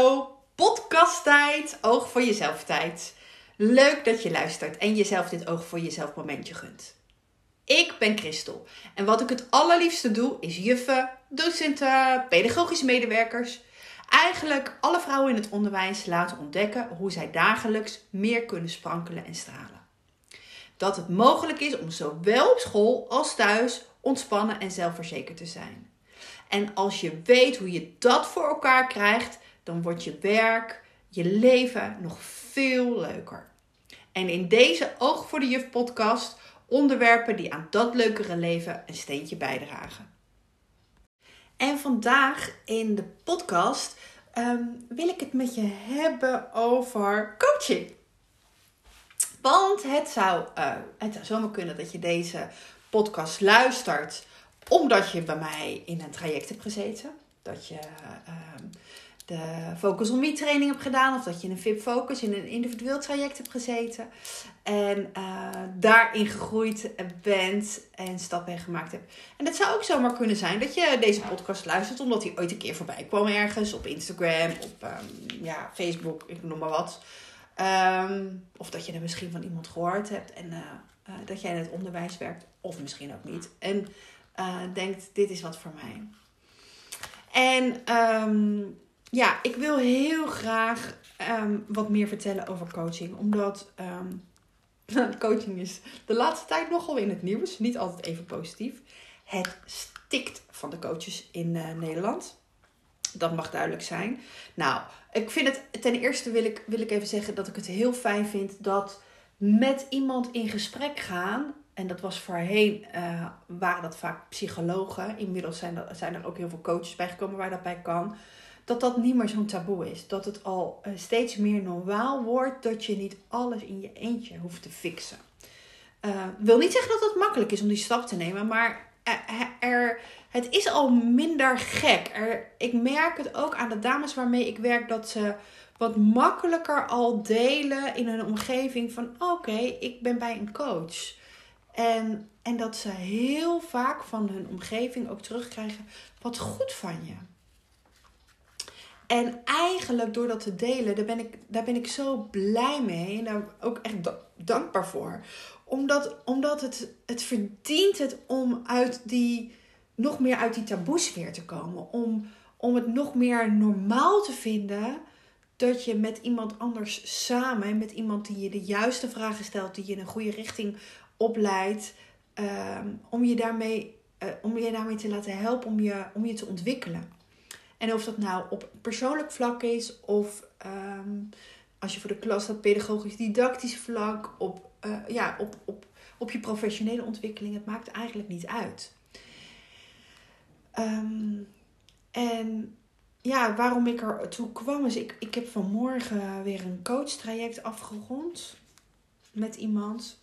Hallo, podcasttijd, oog voor jezelf tijd. Leuk dat je luistert en jezelf dit oog voor jezelf momentje gunt. Ik ben Christel en wat ik het allerliefste doe is juffen, docenten, pedagogische medewerkers. Eigenlijk alle vrouwen in het onderwijs laten ontdekken hoe zij dagelijks meer kunnen sprankelen en stralen. Dat het mogelijk is om zowel op school als thuis ontspannen en zelfverzekerd te zijn. En als je weet hoe je dat voor elkaar krijgt, dan wordt je werk, je leven nog veel leuker. En in deze Oog voor de Juf podcast onderwerpen die aan dat leukere leven een steentje bijdragen. En vandaag in de podcast ehm, wil ik het met je hebben over coaching. Want het zou, uh, het zou zomaar kunnen dat je deze podcast luistert omdat je bij mij in een traject hebt gezeten. Dat je uh, Focus on Me training hebt gedaan. Of dat je in een VIP Focus in een individueel traject hebt gezeten. En uh, daarin gegroeid bent en stappen gemaakt hebt. En het zou ook zomaar kunnen zijn dat je deze podcast luistert. Omdat hij ooit een keer voorbij kwam ergens. Op Instagram, op um, ja, Facebook, ik noem maar wat. Um, of dat je er misschien van iemand gehoord hebt. En uh, uh, dat jij in het onderwijs werkt. Of misschien ook niet. En denkt, dit is wat voor mij. En um, ja, ik wil heel graag um, wat meer vertellen over coaching. Omdat um, coaching is de laatste tijd nogal in het nieuws. Niet altijd even positief. Het stikt van de coaches in uh, Nederland. Dat mag duidelijk zijn. Nou, ik vind het ten eerste wil ik, wil ik even zeggen dat ik het heel fijn vind dat met iemand in gesprek gaan en dat was voorheen, uh, waren dat vaak psychologen. Inmiddels zijn, dat, zijn er ook heel veel coaches bijgekomen waar dat bij kan. Dat dat niet meer zo'n taboe is. Dat het al uh, steeds meer normaal wordt dat je niet alles in je eentje hoeft te fixen. Uh, wil niet zeggen dat het makkelijk is om die stap te nemen, maar er, er, het is al minder gek. Er, ik merk het ook aan de dames waarmee ik werk dat ze wat makkelijker al delen in hun omgeving van oké, ik ben bij een coach. En, en dat ze heel vaak van hun omgeving ook terugkrijgen: wat goed van je. En eigenlijk door dat te delen, daar ben ik, daar ben ik zo blij mee. En daar ook echt dankbaar voor. Omdat, omdat het, het verdient het om uit die, nog meer uit die taboesfeer te komen. Om, om het nog meer normaal te vinden dat je met iemand anders samen, met iemand die je de juiste vragen stelt, die je in een goede richting opleidt, um, om, je daarmee, uh, om je daarmee te laten helpen om je, om je te ontwikkelen. En of dat nou op persoonlijk vlak is of um, als je voor de klas staat, pedagogisch-didactisch vlak, op, uh, ja, op, op, op je professionele ontwikkeling, het maakt eigenlijk niet uit. Um, en ja, waarom ik er toe kwam is, ik, ik heb vanmorgen weer een coachtraject afgerond met iemand.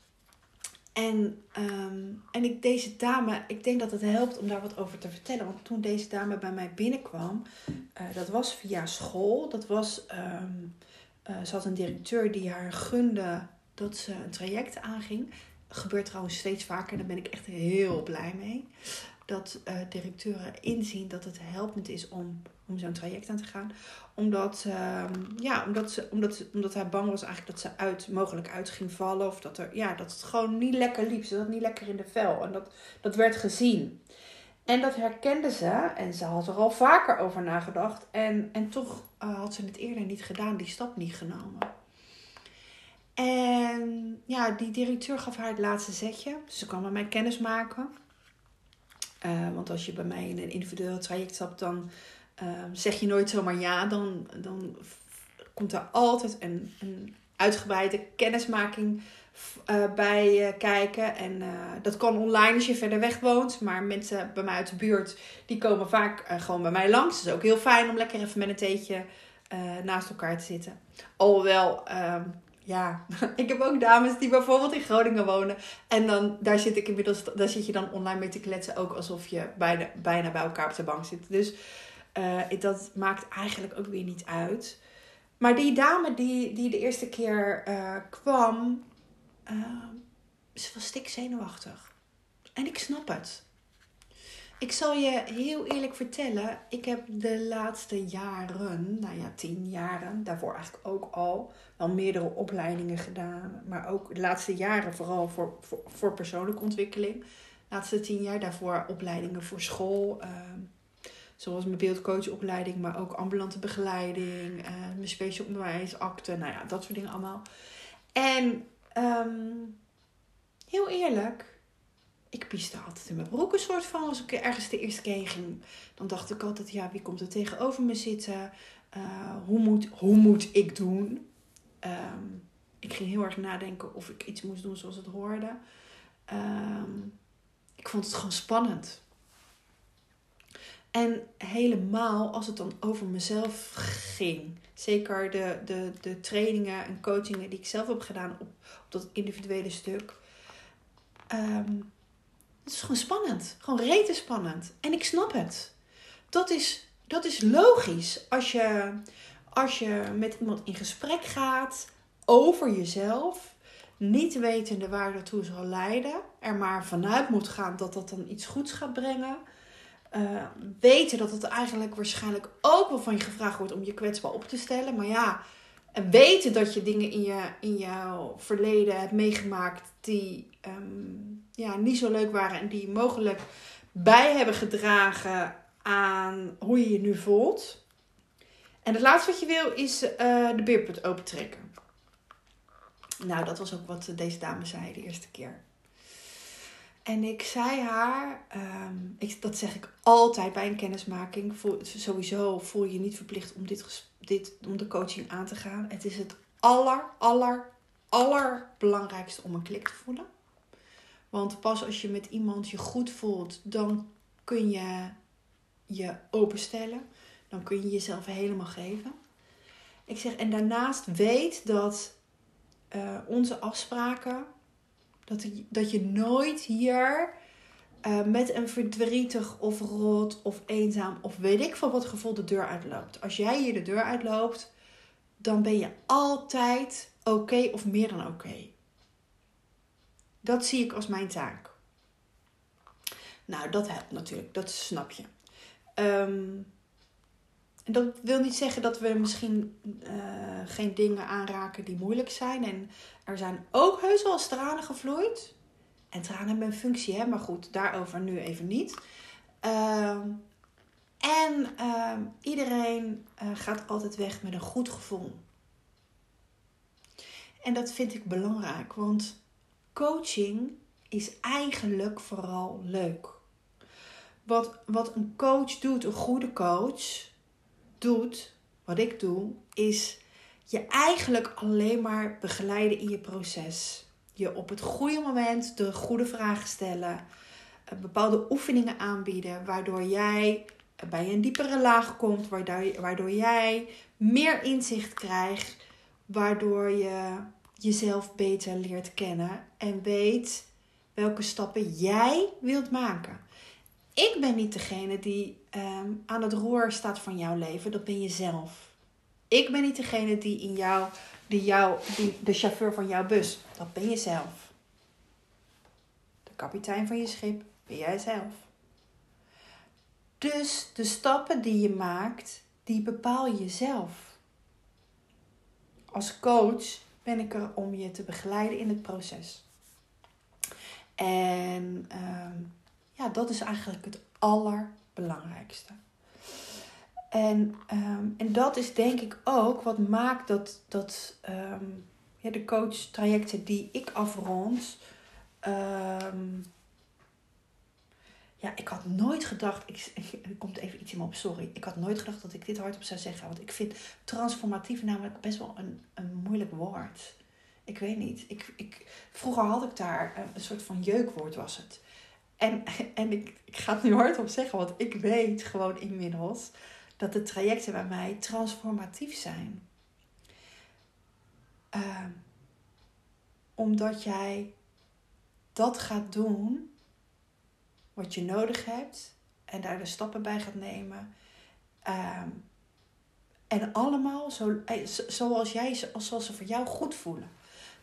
En, um, en ik, deze dame, ik denk dat het helpt om daar wat over te vertellen. Want toen deze dame bij mij binnenkwam, uh, dat was via school. Dat was, um, uh, ze had een directeur die haar gunde dat ze een traject aanging. Gebeurt trouwens steeds vaker en daar ben ik echt heel blij mee. Dat uh, directeuren inzien dat het helpend is om, om zo'n traject aan te gaan. Omdat, um, ja, omdat, ze, omdat, omdat hij bang was eigenlijk dat ze uit, mogelijk uit ging vallen. Of dat, er, ja, dat het gewoon niet lekker liep. Ze zat niet lekker in de vel. En dat, dat werd gezien. En dat herkende ze. En ze had er al vaker over nagedacht. En, en toch uh, had ze het eerder niet gedaan. Die stap niet genomen. En ja, die directeur gaf haar het laatste zetje. Ze kwam met mij kennis maken. Uh, want als je bij mij in een individueel traject stapt, dan uh, zeg je nooit zomaar ja. Dan, dan komt er altijd een, een uitgebreide kennismaking uh, bij kijken. En dat kan online als je verder weg woont. Maar mensen bij mij uit de buurt, die komen vaak gewoon bij mij langs. Het is ook heel fijn om lekker even met een theetje naast elkaar te zitten. Alhoewel ja, ik heb ook dames die bijvoorbeeld in Groningen wonen. En dan, daar zit ik inmiddels, daar zit je dan online mee te kletsen. Ook alsof je bijna, bijna bij elkaar op de bank zit. Dus uh, dat maakt eigenlijk ook weer niet uit. Maar die dame die, die de eerste keer uh, kwam, uh, ze was stik zenuwachtig. En ik snap het. Ik zal je heel eerlijk vertellen, ik heb de laatste jaren, nou ja, tien jaren, daarvoor eigenlijk ook al, wel meerdere opleidingen gedaan. Maar ook de laatste jaren vooral voor, voor, voor persoonlijke ontwikkeling. De laatste tien jaar daarvoor opleidingen voor school. Ehm, zoals mijn beeldcoachopleiding, maar ook ambulante begeleiding, uh, mijn special onderwijsakte, nou ja, dat soort dingen allemaal. En ehm, heel eerlijk, ik pieste altijd in mijn broek een soort van. Als ik ergens de eerste keer ging, dan dacht ik altijd, ja, wie komt er tegenover me zitten? Uh, hoe, moet, hoe moet ik doen? Um, ik ging heel erg nadenken of ik iets moest doen zoals het hoorde. Um, ik vond het gewoon spannend. En helemaal als het dan over mezelf ging. Zeker de, de, de trainingen en coachingen die ik zelf heb gedaan op, op dat individuele stuk. Um, het is gewoon spannend. Gewoon rete spannend. En ik snap het. Dat is, dat is logisch. Als je, als je met iemand in gesprek gaat over jezelf, niet wetende waar dat toe zal leiden, er maar vanuit moet gaan dat dat dan iets goeds gaat brengen. Uh, weten dat het eigenlijk waarschijnlijk ook wel van je gevraagd wordt om je kwetsbaar op te stellen. Maar ja, en weten dat je dingen in, je, in jouw verleden hebt meegemaakt die ehm, ja, niet zo leuk waren en die mogelijk bij hebben gedragen aan hoe je je nu voelt. En het laatste wat je wil is uh, de beerput opentrekken. Nou, dat was ook wat deze dame zei de eerste keer. En ik zei haar, um, dat zeg ik altijd bij een kennismaking. Sowieso voel je niet verplicht om, dit, dit, om de coaching aan te gaan. Het is het aller, aller, allerbelangrijkste om een klik te voelen. Want pas als je met iemand je goed voelt, dan kun je je openstellen. Dan kun je jezelf helemaal geven. Ik zeg, en daarnaast weet dat uh, onze afspraken, dat, dat je nooit hier uh, met een verdrietig of rot of eenzaam of weet ik van wat gevoel de deur uitloopt. Als jij hier de deur uitloopt, dan ben je altijd oké of meer dan oké. Dat zie ik als mijn taak. Nou, dat helpt natuurlijk, dat snap je. Um, en dat wil niet zeggen dat we misschien uh, geen dingen aanraken die moeilijk zijn. En er zijn ook heus wel tranen gevloeid. En tranen hebben een functie, hè? maar goed, daarover nu even niet. Uh, en uh, iedereen eh, gaat altijd weg met een goed gevoel. En dat vind ik belangrijk, want coaching is eigenlijk vooral leuk. Wat, wat een coach doet, een goede coach doet, wat ik doe, is je eigenlijk alleen maar begeleiden in je proces. Je op het goede moment de goede vragen stellen, eh, bepaalde oefeningen aanbieden, waardoor jij bij een diepere laag komt, waardoor, jij meer inzicht krijgt, waardoor je jezelf beter leert kennen en weet welke stappen jij wilt maken. Ik ben niet degene die ehm, aan het roer staat van jouw leven, dat ben je zelf. Ik ben niet degene die in jou, die jou, die, de chauffeur van jouw bus, dat ben je zelf. De kapitein van je schip ben jij zelf. Dus de stappen die je maakt, die bepaal je zelf. Als coach ben ik er om je te begeleiden in het proces. En ehm, ja, dat is eigenlijk het allerbelangrijkste. En, um, en dat is denk ik ook wat maakt dat, dat um, ja, de coach-trajecten die ik afrond. Um, ja, ik had nooit gedacht. Ik, er komt even iets in me op, sorry. Ik had nooit gedacht dat ik dit hardop zou zeggen. Want ik vind transformatief namelijk best wel een, een moeilijk woord. Ik weet niet. Ik, ik, vroeger had ik daar een, een soort van jeukwoord, was het. En, en ik, ik ga het nu hardop zeggen, want ik weet gewoon inmiddels dat de trajecten bij mij transformatief zijn. Uh, omdat jij dat gaat doen wat je nodig hebt en daar de stappen bij gaat nemen. Uh, en allemaal zo, eh, zoals jij, zoals ze voor jou goed voelen.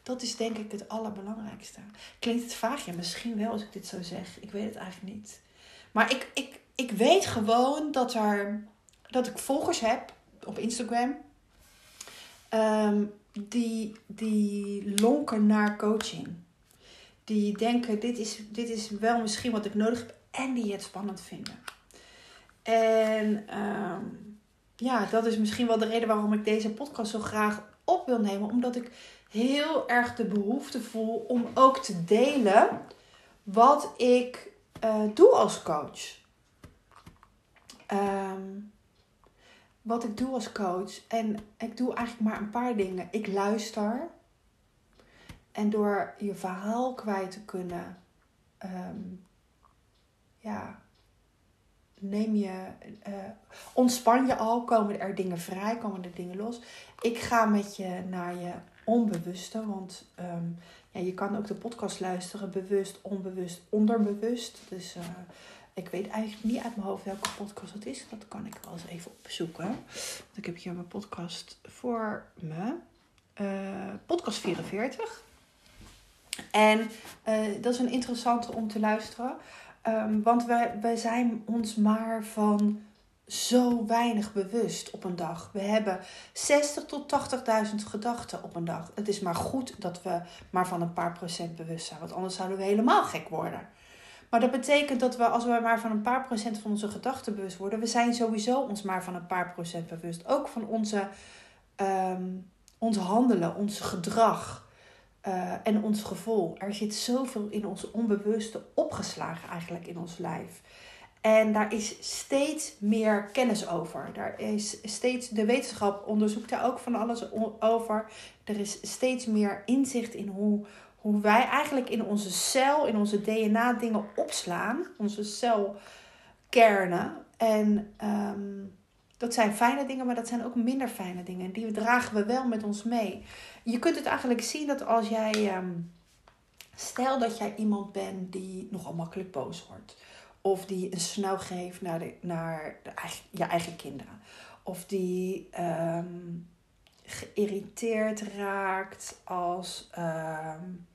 Dat is denk ik het allerbelangrijkste. Klinkt het vaag? Ja, misschien wel als ik dit zo zeg. Ik weet het eigenlijk niet. Maar ik, ik, ik weet gewoon dat, er, dat ik volgers heb op Instagram. ehm, die, die lonken naar coaching. Die denken, dit is, dit is wel misschien wat ik nodig heb. En die het spannend vinden. En ehm, ja, dat is misschien wel de reden waarom ik deze podcast zo graag op wil nemen. Omdat ik heel erg de behoefte voel om ook te delen wat ik eh, doe als coach. Ehm, wat ik doe als coach. En ik doe eigenlijk maar een paar dingen. Ik luister. En door je verhaal kwijt te kunnen, ehm, ja, neem je, eh, ontspan je al, komen er dingen vrij, komen er dingen los. Ik ga met je naar je onbewuste, want ehm, ja, je kan ook de podcast luisteren, bewust, onbewust, onderbewust. Dus eh, ik weet eigenlijk niet uit mijn hoofd welke podcast het is. Dat kan ik wel eens even opzoeken. Want ik heb hier mijn podcast voor me. Eh, podcast 44. En eh, dat is een interessante om te luisteren. Ehm, want wij, wij zijn ons maar van zo weinig bewust op een dag. We hebben 60 tot 80.000 gedachten op een dag. Het is maar goed dat we maar van een paar procent bewust zijn. Want anders zouden we helemaal gek worden. Maar dat betekent dat we, als we maar van een paar procent van onze gedachten bewust worden, we zijn sowieso ons maar van een paar procent bewust. Ook van onze, ehm, ons handelen, ons gedrag. Uh, en ons gevoel. Er zit zoveel in ons onbewuste opgeslagen eigenlijk in ons lijf. En daar is steeds meer kennis over. Daar is steeds, de wetenschap onderzoekt daar ook van alles over. Er is steeds meer inzicht in hoe, hoe wij eigenlijk in onze cel, in onze DNA dingen opslaan. Onze celkernen. En um, dat zijn fijne dingen, maar dat zijn ook minder fijne dingen. En die dragen we wel met ons mee. Je kunt het eigenlijk zien dat als jij. Um, stel dat jij iemand bent die nogal makkelijk boos wordt. Of die een snauw geeft naar, de, naar de, je eigen kinderen. Of die um, geïrriteerd raakt als, um,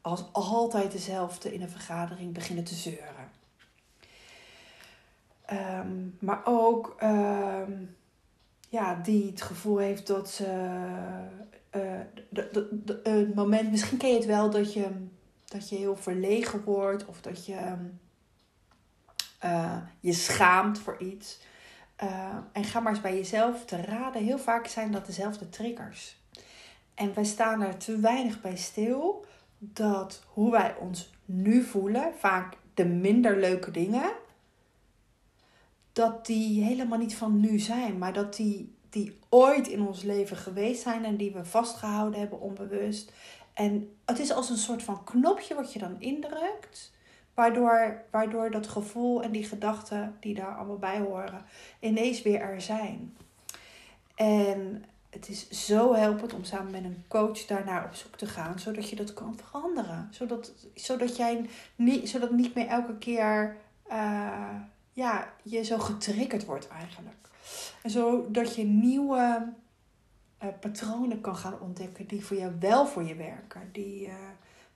als altijd dezelfde in een vergadering beginnen te zeuren. Um, maar ook um, ja, die het gevoel heeft dat ze. Uh, de, het moment, misschien ken je het wel dat je, dat je heel verlegen wordt of dat je uh, je schaamt voor iets. Uh, en ga maar eens bij jezelf te raden. Heel vaak zijn dat dezelfde triggers. En wij staan er te weinig bij stil dat hoe wij ons nu voelen, vaak de minder leuke dingen, dat die helemaal niet van nu zijn, maar dat die, die ooit in ons leven geweest zijn en die we vastgehouden hebben onbewust. En het is als een soort van knopje wat je dan indrukt, waardoor, waardoor dat gevoel en die gedachten die daar allemaal bij horen ineens weer er zijn. En het is zo helpend om samen met een coach daarnaar op zoek te gaan, zodat je dat kan veranderen. Zodat, zodat jij niet, zodat niet meer elke keer. Uh, ja, je zo getriggerd wordt eigenlijk. En zodat je nieuwe uh, patronen kan gaan ontdekken die voor jou wel voor je werken. Die uh,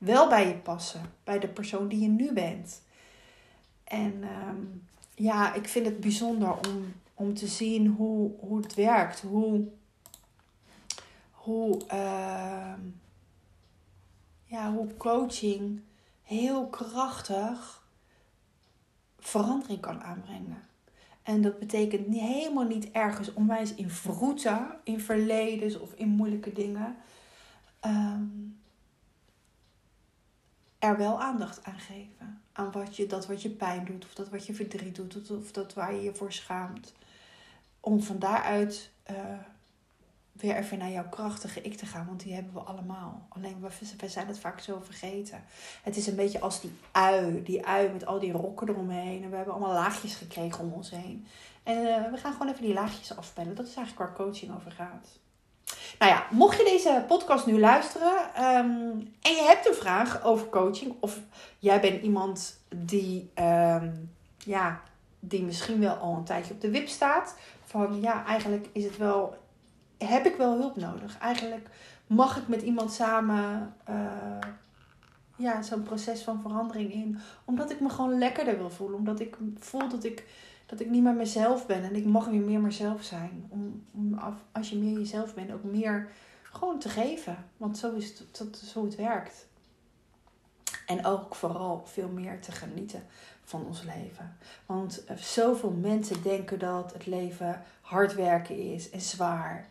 wel bij je passen. Bij de persoon die je nu bent. En um, ja, ik vind het bijzonder om, om te zien hoe, hoe het werkt. Hoe, hoe, uh, ja, hoe coaching heel krachtig verandering kan aanbrengen. En dat betekent niet, helemaal niet ergens onwijs in vroeten, in verledens of in moeilijke dingen. Um, er wel aandacht aan geven. Aan wat je, dat wat je pijn doet, of dat wat je verdriet doet, of dat waar je je voor schaamt. Om van daaruit uh, weer even naar jouw krachtige ik te gaan. Want die hebben we allemaal. Alleen we, zijn het vaak zo vergeten. Het is een beetje als die ui. Die ui met al die rokken eromheen. En we hebben allemaal laagjes gekregen om ons heen. En uh, we gaan gewoon even die laagjes afpellen. Dat is eigenlijk waar coaching over gaat. Nou ja, mocht je deze podcast nu luisteren um, en je hebt een vraag over coaching, of jij bent iemand die, um, ja, die misschien wel al een tijdje op de wip staat, van ja, eigenlijk is het wel heb ik wel hulp nodig. Eigenlijk mag ik met iemand samen uh, ja, zo'n proces van verandering in. Omdat ik me gewoon lekkerder wil voelen. Omdat ik voel dat ik, dat ik niet meer mezelf ben. En ik mag weer meer mezelf zijn. Om, om als je meer jezelf bent, ook meer gewoon te geven. Want zo is het, dat hoe het werkt. En ook vooral veel meer te genieten van ons leven. Want eh, zoveel mensen denken dat het leven hard werken is en zwaar.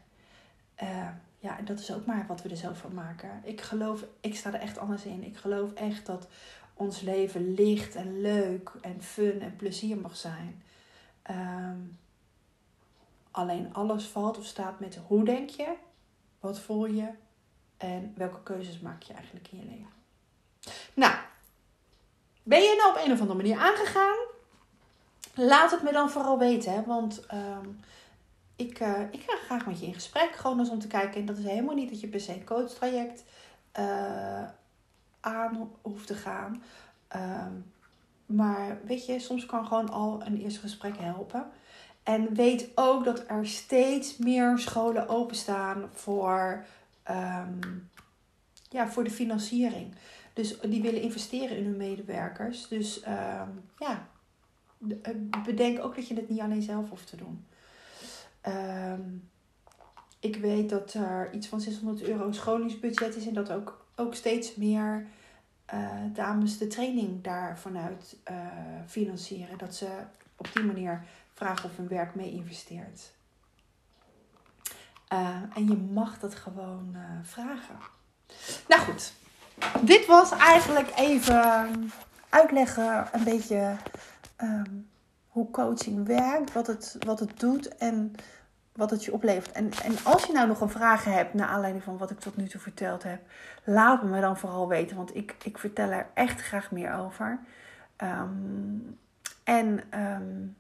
Uh, ja, en dat is ook maar wat we er zelf van maken. Ik geloof, ik sta er echt anders in. Ik geloof echt dat ons leven licht en leuk en fun en plezier mag zijn. Ehm, alleen alles valt of staat met hoe denk je, wat voel je en welke keuzes maak je eigenlijk in je leven. Nou, ben je nou op een of andere manier aangegaan? Laat het me dan vooral weten, hè? want ehm, ik, uh, ik ga graag met je in gesprek. Gewoon eens om te kijken. En dat is helemaal niet dat je per se een coachtraject uh, aan hoeft te gaan. Ehm, maar weet je, soms kan gewoon al een eerste gesprek helpen. En weet ook dat er steeds meer scholen openstaan voor, um, ja, voor de financiering. Dus die willen investeren in hun medewerkers. Dus um, ja, eh, bedenk ook dat je het niet alleen zelf hoeft te doen. Um, ik weet dat er iets van 600 euro scholingsbudget is en dat ook, ook steeds meer dames de training daar vanuit uh, financieren. Dat ze op die manier vragen of hun werk mee investeert. Uh, en je mag dat gewoon vragen. Nou goed, dit was eigenlijk even uitleggen een beetje um, hoe coaching werkt, wat het, wat het doet en wat het je oplevert. En, en als je nou nog een vraag hebt naar aanleiding van wat ik tot nu toe verteld heb, laat me dan vooral weten, want ik, ik vertel er echt graag meer over. Um, en um,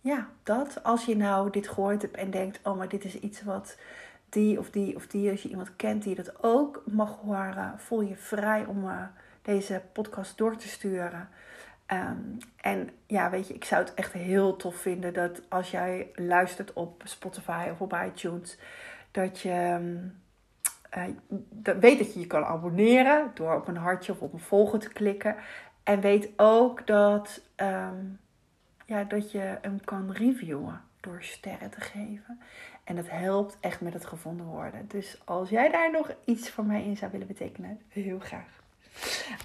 ja, dat. Als je nou dit gehoord hebt en denkt, oh, maar dit is iets wat die of die of die, als je iemand kent die dat ook mag horen, voel je vrij om uh, deze podcast door te sturen. Um, en ja, weet je, ik zou het echt heel tof vinden dat als jij luistert op Spotify of op iTunes, dat je uh, dat weet dat je je kan abonneren door op een hartje of op een volgen te klikken. En weet ook dat, um, ja, dat je hem kan reviewen door sterren te geven. En dat helpt echt met het gevonden worden. Dus als jij daar nog iets voor mij in zou willen betekenen, heel graag.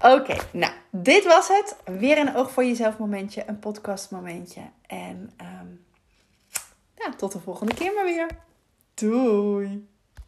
Oké, nou, dit was het. Weer een oog voor jezelf momentje, een podcast momentje. En um, ja, tot de volgende keer maar weer. Doei!